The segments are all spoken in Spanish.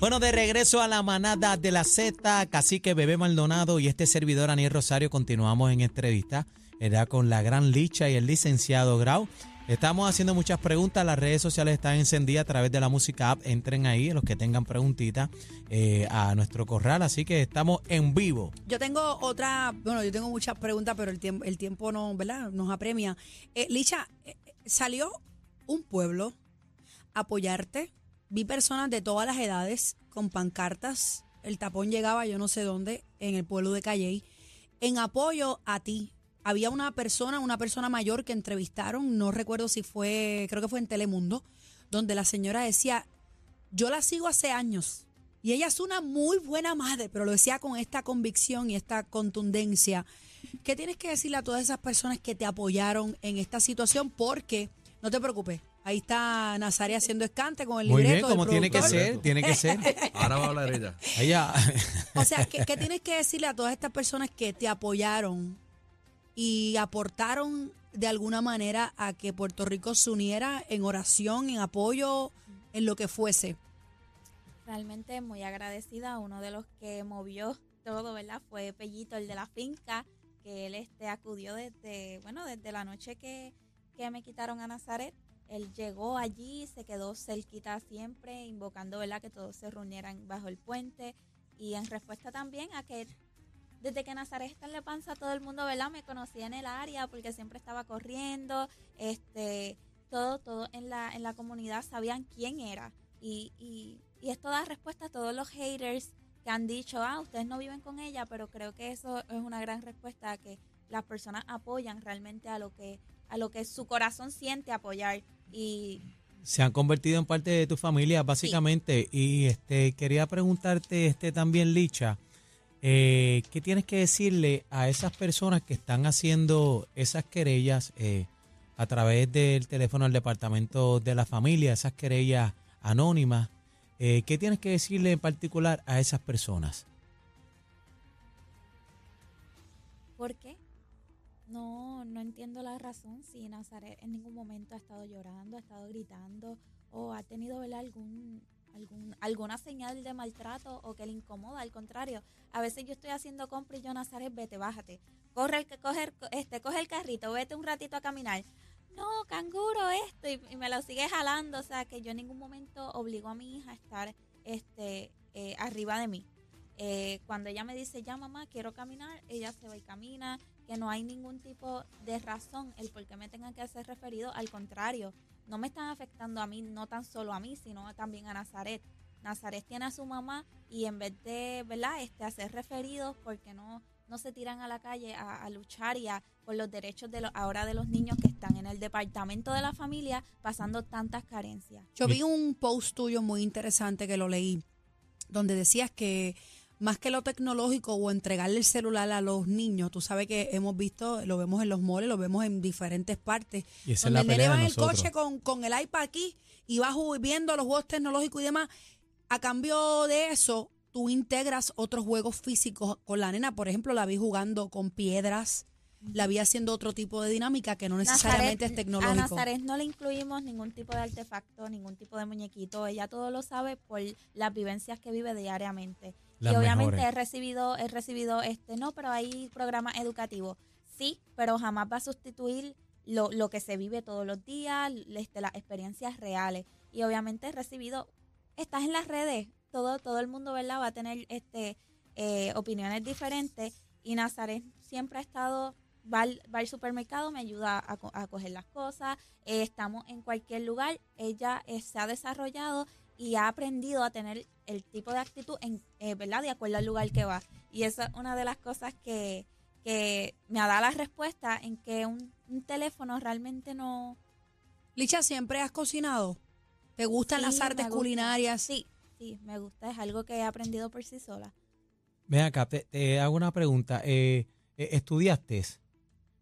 Bueno, de regreso a la manada de la Z, Cacique Bebé Maldonado y este servidor Aniel Rosario continuamos en entrevista ¿verdad? con la gran Licha y el licenciado Grau. Estamos haciendo muchas preguntas, las redes sociales están encendidas a través de la música app, entren ahí los que tengan preguntitas eh, a nuestro corral, así que estamos en vivo. Yo tengo otra, bueno, yo tengo muchas preguntas, pero el tiempo, el tiempo no, ¿verdad? nos apremia. Eh, Licha, eh, salió un pueblo apoyarte, vi personas de todas las edades con pancartas, el tapón llegaba yo no sé dónde, en el pueblo de Calley, en apoyo a ti, había una persona, una persona mayor que entrevistaron, no recuerdo si fue, creo que fue en Telemundo, donde la señora decía, yo la sigo hace años y ella es una muy buena madre, pero lo decía con esta convicción y esta contundencia. ¿Qué tienes que decirle a todas esas personas que te apoyaron en esta situación? Porque, no te preocupes, ahí está Nazaria haciendo escante con el Muy libreto. bien, como del tiene que ser, tiene que ser. Ahora va a hablar ella. Ella, O sea, ¿qué, qué tienes que decirle a todas estas personas que te apoyaron y aportaron de alguna manera a que Puerto Rico se uniera en oración, en apoyo, en lo que fuese? Realmente muy agradecida. Uno de los que movió todo, ¿verdad? Fue Pellito, el de la finca, que él este, acudió desde, bueno, desde la noche que, que me quitaron a Nazaret. Él llegó allí, se quedó cerquita siempre, invocando, ¿verdad? Que todos se reunieran bajo el puente. Y en respuesta también a que desde que Nazaret está en La Panza, todo el mundo, ¿verdad? Me conocía en el área porque siempre estaba corriendo, este, todo, todo en la, en la comunidad sabían quién era. Y, y, y esto da respuesta a todos los haters que han dicho, ah, ustedes no viven con ella, pero creo que eso es una gran respuesta a que las personas apoyan realmente a lo que, a lo que su corazón siente apoyar. Y se han convertido en parte de tu familia, básicamente. Y este quería preguntarte este también, Licha, eh, ¿qué tienes que decirle a esas personas que están haciendo esas querellas eh, a través del teléfono del departamento de la familia, esas querellas anónimas? Eh, ¿Qué tienes que decirle en particular a esas personas? ¿Por qué? No, no entiendo la razón si Nazaret en ningún momento ha estado llorando, ha estado gritando o ha tenido algún, algún alguna señal de maltrato o que le incomoda. Al contrario, a veces yo estoy haciendo compra y yo Nazaret, vete, bájate, corre, el, coge, este, coge el carrito, vete un ratito a caminar. No, canguro esto y, me lo sigue jalando, o sea que yo en ningún momento obligo a mi hija a estar este eh, arriba de mí. Eh, cuando ella me dice, ya mamá, quiero caminar, ella se va y camina, que no hay ningún tipo de razón el por qué me tengan que hacer referido, al contrario, no me están afectando a mí, no tan solo a mí, sino también a Nazaret. Nazaret tiene a su mamá y en vez de, ¿verdad?, este, hacer referidos, porque no, no se tiran a la calle a, a luchar y a, por los derechos de los, ahora de los niños que están en el departamento de la familia pasando tantas carencias. Yo vi un post tuyo muy interesante que lo leí, donde decías que más que lo tecnológico o entregarle el celular a los niños, tú sabes que hemos visto, lo vemos en los moles, lo vemos en diferentes partes, Y esa es donde la el nene pelea va de en el coche con, con el iPad aquí y va ju- viendo los juegos tecnológicos y demás. A cambio de eso, tú integras otros juegos físicos con la nena. Por ejemplo, la vi jugando con piedras, la vi haciendo otro tipo de dinámica que no necesariamente es A tecnológico. Nazaret no le incluimos ningún tipo de artefacto, ningún tipo de muñequito. Ella todo lo sabe por las vivencias que vive diariamente. Las y obviamente mejores. he recibido, he recibido este, no, pero hay programas educativos. Sí, pero jamás va a sustituir lo, lo que se vive todos los días, este, las experiencias reales. Y obviamente he recibido, estás en las redes, todo, todo el mundo, ¿verdad? Va a tener este eh, opiniones diferentes. Y Nazaret siempre ha estado va al, va al supermercado, me ayuda a, co- a coger las cosas, eh, estamos en cualquier lugar, ella eh, se ha desarrollado y ha aprendido a tener el tipo de actitud, en, eh, ¿verdad? De acuerdo al lugar que va. Y esa es una de las cosas que, que me ha dado la respuesta en que un, un teléfono realmente no... Licha, ¿siempre has cocinado? ¿Te gustan las artes culinarias? Sí, sí, me gusta, es algo que he aprendido por sí sola. Ven acá, te, te hago una pregunta. Eh, eh, ¿Estudiaste?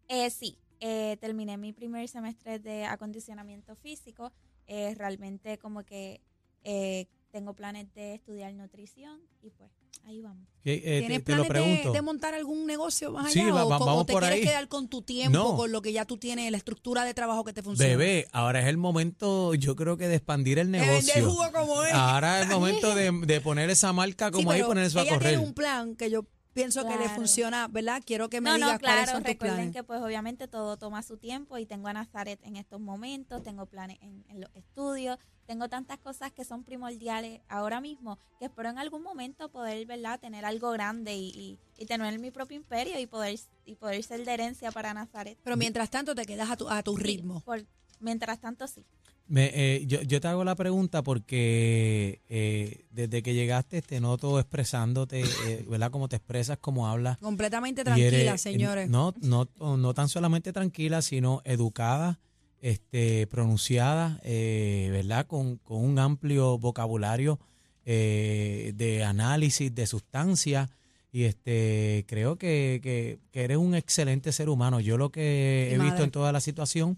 Eh, sí, eh, terminé mi primer semestre de acondicionamiento físico. Eh, realmente como que eh, tengo planes de estudiar nutrición y pues ahí vamos. Eh, ¿Tienes te, te lo planes de, pregunto. de montar algún negocio más Sí, allá? va- o, va- o vamos te por quieres ahí. quedar con tu tiempo, No. con lo que ya tú tienes, la estructura de trabajo que te funciona? Bebé, ahora es el momento, yo creo que de expandir el De vender negocio. jugo como es. Ahora es el momento de, de poner esa marca Sí, como ahí y poner eso a ella correr. tiene un plan que yo pienso que le funciona, ¿verdad? Quiero que me No, digas no, cuáles claro, son tus recuerden planes. que pues obviamente todo toma su tiempo y tengo a Nazaret en estos momentos, tengo planes en, en los estudios, tengo tantas cosas que son primordiales ahora mismo que espero en algún momento poder, ¿verdad?, tener algo grande y, y, y tener mi propio imperio y poder, y poder ser de herencia para Nazaret. Pero mientras tanto te quedas a tu, a tu Sí, ritmo. por- mientras tanto, sí. Me, eh, yo, yo te hago la pregunta porque eh, desde que llegaste te noto expresándote, eh, ¿verdad? Como te expresas, como hablas. Completamente tranquila, eres, eh, señores. No, no, no tan solamente tranquila, sino educada, este, pronunciada, eh, ¿verdad? Con, con un amplio vocabulario de análisis de sustancias. Y este creo que, que, que eres un excelente ser humano. Yo lo que Mi he visto en toda la situación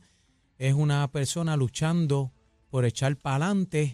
es una persona luchando por echar para adelante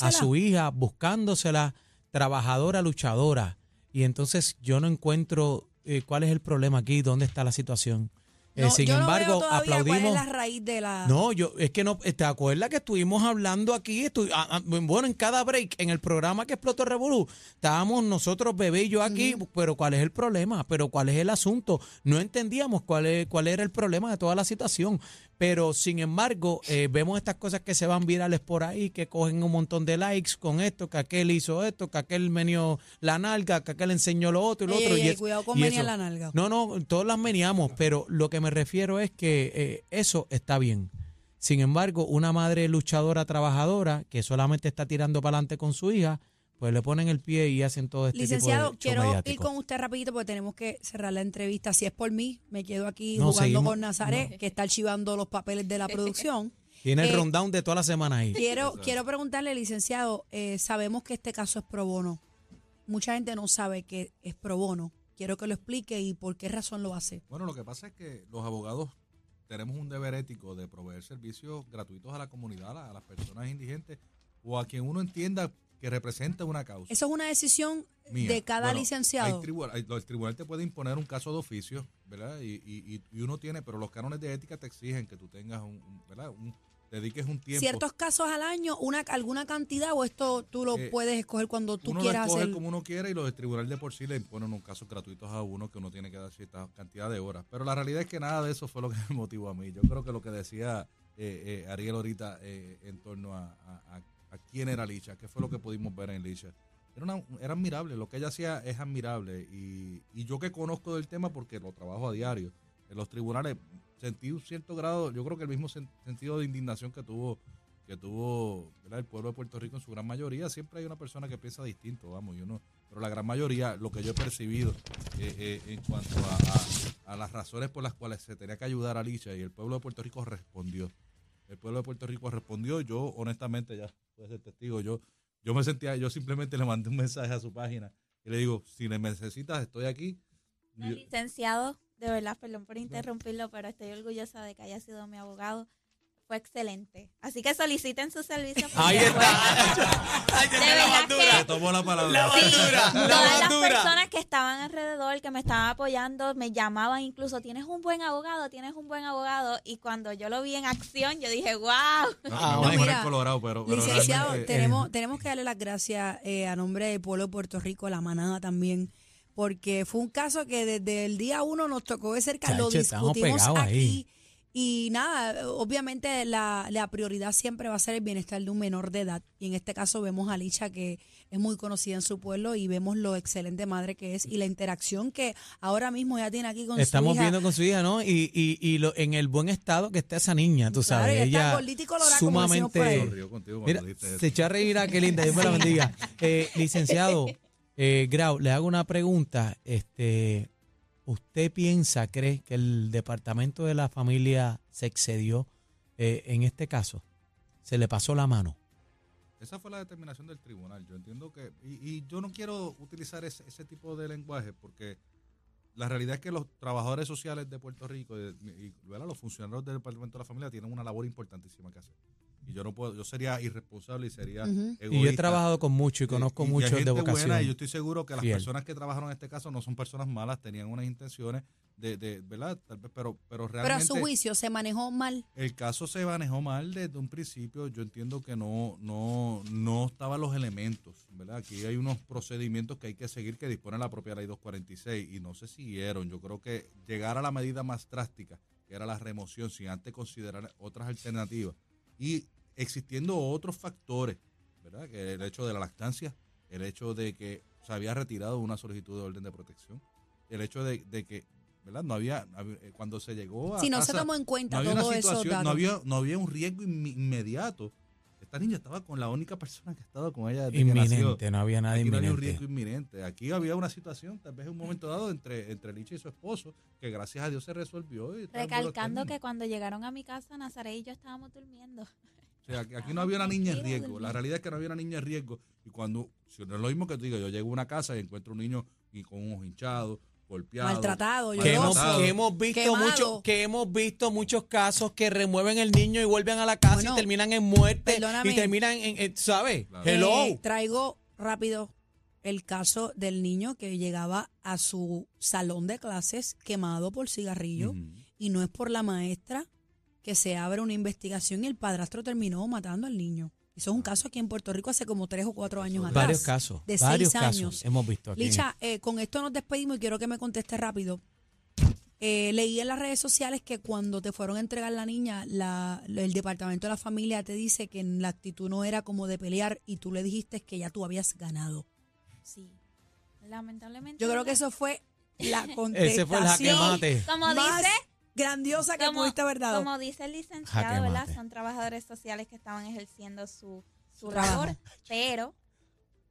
a su hija, buscándosela, trabajadora, luchadora. Y entonces yo no encuentro eh, cuál es el problema aquí, dónde está la situación. Eh, No, sin yo embargo, aplaudimos. ¿Cuál es la raíz de la.? No, yo, es que no, ¿te acuerdas que estuvimos hablando aquí? Estu- ah, ah, bueno, en cada break, en el programa que explotó Revolú, estábamos nosotros, bebé y yo aquí, pero ¿cuál es el problema? ¿Pero cuál es el asunto? No entendíamos cuál, es, cuál era el problema de toda la situación. Pero, sin embargo, eh, vemos estas cosas que se van virales por ahí, que cogen un montón de likes con esto, que aquel hizo esto, que aquel menió la nalga, que aquel enseñó lo otro y lo Ey, otro. ey, y es- cuidado con y menear eso- la nalga. no, no, todas las meneamos, pero lo que me refiero es que eh, eso está bien. Sin embargo, una madre luchadora, trabajadora, que solamente está tirando para adelante con su hija, pues le ponen el pie y hacen todo este Licenciado, tipo de quiero ir con usted rapidito porque tenemos que cerrar la entrevista. Si es por mí, me quedo aquí No, jugando seguimos- con Nazaret, que está archivando los papeles de la producción. Tiene el eh, rundown de toda la semana ahí. Quiero, quiero preguntarle, licenciado, eh, sabemos que este caso es pro bono. Mucha gente no sabe que es pro bono. Quiero que lo explique y por qué razón lo hace. Bueno, lo que pasa es que los abogados tenemos un deber ético de proveer servicios gratuitos a la comunidad, a las personas indigentes o a quien uno entienda que representa una causa. Eso es una decisión mía. de cada Bueno, licenciado. hay tribunal- hay- el tribunal te puede imponer un caso de oficio, ¿verdad? Y, y- y- uno tiene, pero los cánones de ética te exigen que tú tengas un, un- ¿verdad? Un, dediques un tiempo. ¿Ciertos casos al año, una alguna cantidad o esto tú lo Eh, puedes escoger cuando tú uno lo quieras escoge hacer? como uno quiera y los del tribunal de por sí le imponen unos casos gratuitos a uno que uno tiene que dar cierta cantidad de horas. Pero la realidad es que nada de eso fue lo que me motivó a mí. Yo creo que lo que decía eh, eh, Ariel ahorita eh, en torno a, a- a- a quién era Licha, qué fue lo que pudimos ver en Licha. Era, admirable, lo que ella hacía es admirable y, y yo que conozco del tema porque lo trabajo a diario en los tribunales, sentí un cierto grado, yo creo que el mismo sen- sentido de indignación que tuvo que tuvo el pueblo de Puerto Rico en su gran mayoría. Siempre hay una persona que piensa distinto, vamos, yo no. Pero la gran mayoría, lo que yo he percibido eh, eh, en cuanto a, a- a las razones por las cuales se tenía que ayudar a Licha y el pueblo de Puerto Rico respondió. El pueblo de Puerto Rico respondió. Yo, honestamente, ya puede ser testigo, yo, yo me sentía, yo simplemente le mandé un mensaje a su página y le digo, si le necesitas, estoy aquí. No, licenciado, de verdad, perdón por interrumpirlo, pero estoy orgullosa de que haya sido mi abogado. Fue excelente. Así que soliciten su servicio. Ahí está. Ay, De la verdad bandura. le tomo la palabra. La bandura. La Todas las personas que estaban alrededor, que me estaban apoyando, me llamaban incluso, tienes un buen abogado, tienes un buen abogado. Y cuando yo lo vi en acción, yo dije, wow. No, Ah, bueno. poner Mira, colorado, pero, pero Licenciado, realmente, tenemos, tenemos que darle las gracias eh, a nombre del pueblo de Puerto Rico, la manada también, porque fue un caso que desde el día uno nos tocó de cerca, lo discutimos pegados aquí. ahí. Y nada, obviamente la, la prioridad siempre va a ser el bienestar de un menor de edad. Y en este caso vemos a Licha que es muy conocida en su pueblo y vemos lo excelente madre que es y la interacción que ahora mismo ella tiene aquí con Estamos su hija. viendo con su hija, ¿no? Y, y, y lo, en el buen estado que está esa niña, tú Claro, sabes. ella está colorada, sumamente... Contigo Mira, se echó a reír a qué linda, Dios me la bendiga. Eh, licenciado eh, Grau, le hago una pregunta. Este, ¿Usted piensa, cree que el departamento de la familia se excedió eh, en este caso? ¿Se le pasó la mano? Esa fue la determinación del tribunal. Yo entiendo que, y, yo no quiero utilizar ese, tipo de lenguaje porque la realidad es que los trabajadores sociales de Puerto Rico y, y, los funcionarios del Departamento de la Familia tienen una labor importantísima que hacer. Y yo no puedo, yo sería irresponsable y sería egoísta. Y yo he trabajado con muchos y conozco y- y hay muchos de vocación. buena, y yo estoy seguro que las Fiel. personas que trabajaron en este caso no son personas malas, tenían unas intenciones de, de ¿verdad? Tal vez, pero, pero Pero a realmente su juicio se manejó mal. el caso se manejó mal desde un principio. Yo entiendo que no, no, no estaban los elementos, ¿verdad? Aquí hay unos procedimientos que hay que seguir que dispone la propia ley 246 y no se siguieron. Yo creo que llegar a la medida más drástica, que era la remoción, sin antes considerar otras alternativas y existiendo otros factores, ¿verdad? Que el hecho de la lactancia, el hecho de que se había retirado una solicitud de orden de protección, el hecho de, de que, ¿verdad? No había, cuando se llegó a Si no se tomó en cuenta no había todo una eso. no había, no había un riesgo inmediato. Esta niña estaba con la única persona que estaba con ella desde que nació. Inminente, no había nada Aquí no había un inminente. riesgo inminente. Aquí había una situación, tal vez en un momento dado, entre, entre Licha y su esposo, que gracias a Dios se resolvió. y Recalcando que cuando llegaron a mi casa, Nazaret y yo estábamos durmiendo. O sea, aquí, aquí no había una niña en riesgo. La realidad es que no había una niña en riesgo. Y cuando, si no es lo mismo que tú digas, yo llego a una casa y encuentro un niño y con un ojo hinchado, golpeado. Maltratado, Que hemos, Maltratado. que hemos visto mucho, que hemos visto muchos casos que remueven el niño y vuelven a la casa Bueno, y terminan en muerte perdóname. y terminan en, en- ¿sabes? Claro. Hello. Eh, traigo rápido el caso del niño que llegaba a su salón de clases quemado por cigarrillo y no es por la maestra que se abre una investigación y el padrastro terminó matando al niño. Eso es un caso aquí en Puerto Rico hace como tres o cuatro años atrás. varios casos, De varios seis casos años. hemos visto aquí. Licha, eh, con esto nos despedimos y quiero que me conteste rápido. Eh, leí en las redes sociales que cuando te fueron a entregar la niña, la- el departamento de la familia te dice que la actitud no era como de pelear y tú le dijiste que ya tú habías ganado. Sí. Lamentablemente. Yo creo que eso fue la contestación Ese fue el jaque mate. Como más dice, grandiosa que como, pudiste haber dado. como dice el Jaque licenciado, ¿verdad? mate. Son trabajadores sociales que estaban ejerciendo su, su labor, pero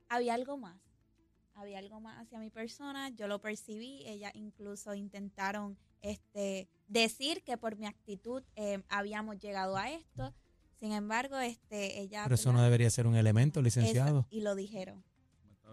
había algo más. Había algo más hacia mi persona, yo lo percibí, ellas incluso intentaron este decir que por mi actitud eh, habíamos llegado a esto. Sin embargo, este ella Pero eso no debería ser un elemento, Eso, licenciado. y lo dijeron.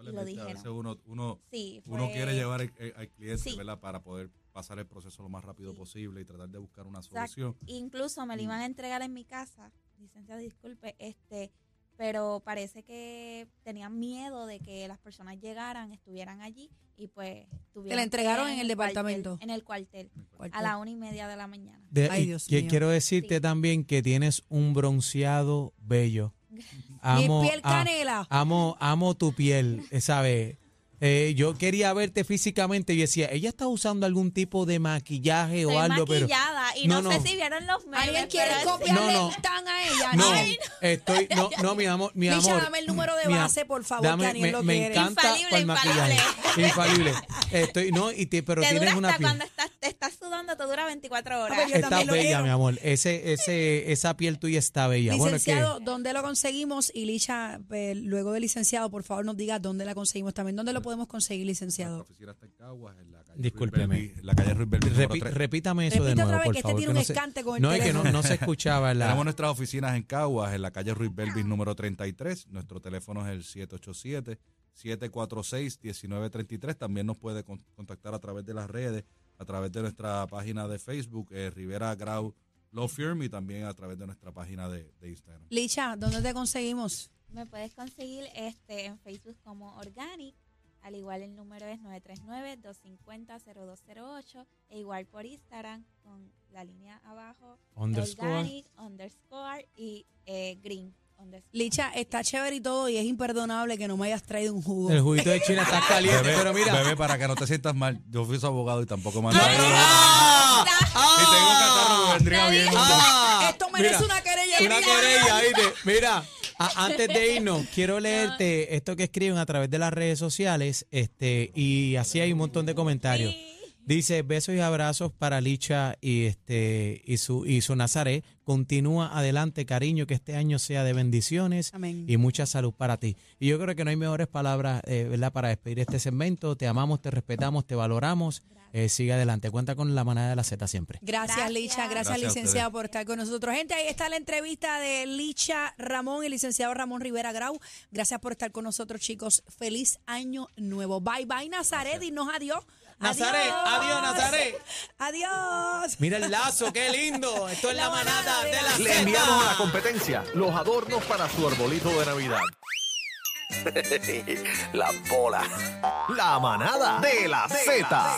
Veces uno, uno, Sí, uno fue- quiere llevar al, al cliente, Sí. ¿verdad? Para poder pasar el proceso lo más rápido Sí. posible y tratar de buscar una Exacto. solución. Incluso me lo iban a entregar en mi casa, licenciado, disculpe, este, pero parece que tenían miedo de que las personas llegaran, estuvieran allí y pues tuvieron la entregaron en el cuartel- departamento? en el cuartel, ¿Cuál a la una y media de la mañana. De- Ay, Dios mío. quiero decirte Sí. también que tienes un bronceado bello. Amo, Mi piel a- canela. amo, amo tu piel, eh, ¿sabes? Eh, yo quería verte físicamente y decía, ella está usando algún tipo de maquillaje Estoy o algo, pero maquillada y No, no, sé no. si vieron los memes. ¿Alguien quiere pero sí. copiarle No, no. tan a ella? no, Ay, estoy, no, no, mi amor, mi Licha, amor. dame el número de mi am- base, por favor, dame- que Aniel me, lo me quiere. encanta Infalible, el maquillaje, infalible. Estoy, no, y te- pero Te tienes dura una hasta piel. cuando estás, te estás sudando, te dura 24 horas. Yo Está también lo bella, quiero. mi amor. Ese, ese, esa piel tuya está bella. Bueno, es que Licenciado, ¿dónde lo conseguimos? Y Licha, eh, luego de licenciado, por favor, nos diga dónde la conseguimos también. ¿Dónde lo podemos conseguir, Nuestra licenciado? oficina está en Caguas, en la calle Discúlpeme. Ruiz Belvis, en la calle Ruiz Belvis número repi- tres. repítame eso de Repite nuevo, otra vez por que este favor. tiene un escante con el no, es que no, teléfono. no se escuchaba la... Tenemos nuestras oficinas en Caguas, en la calle Ruiz Belvis número 33. Nuestro teléfono es el 787-746-1933. También nos puede con- contactar a través de las redes, a través de nuestra página de Facebook, eh, Rivera Grau Law Firm, y también a través de nuestra página de, de Instagram. Licha, ¿dónde te conseguimos? Me puedes conseguir este en Facebook como Organic. Al igual el número es 939-250-0208. E igual por Instagram con la línea abajo. Underscore. Organic, underscore y eh, green. Licha, está chévere y todo y es imperdonable que no me hayas traído un jugo. El juguito de China está caliente, Bebé, pero mira... bebé, para que no te sientas mal, yo fui su abogado y tampoco me han ¡Ah! traído- ¡Ah! Si tengo catarro, me vendría bien. ¡Ah! Esto merece Mira, una querella. Una mira. querella, ¿viste? Mira, a- antes de irnos, quiero leerte esto que escriben a través de las redes sociales este y así hay un montón de comentarios. Sí. Dice, besos y abrazos para Licha y este y su y su Nazaret. Continúa adelante, cariño, que este año sea de bendiciones Amén. y mucha salud para ti. Y yo creo que no hay mejores palabras, eh, ¿verdad?, para despedir este segmento. Te amamos, te respetamos, te valoramos. Eh, sigue adelante. Cuenta con la manada de la Z siempre. Gracias, Gracias. Licha. Gracias, Gracias a licenciado, por estar con nosotros. Gente, ahí está la entrevista de Licha Ramón y licenciado Ramón Rivera Grau. Gracias por estar con nosotros, chicos. Feliz año nuevo. Bye, bye, Nazaret. Dinos adiós Nazaret, adiós, Nazaret. Adiós. Mira el lazo, qué lindo. Esto es la, La manada de de la Le Z. enviamos a la competencia los adornos para su arbolito de Navidad. la bola. La manada de la Z.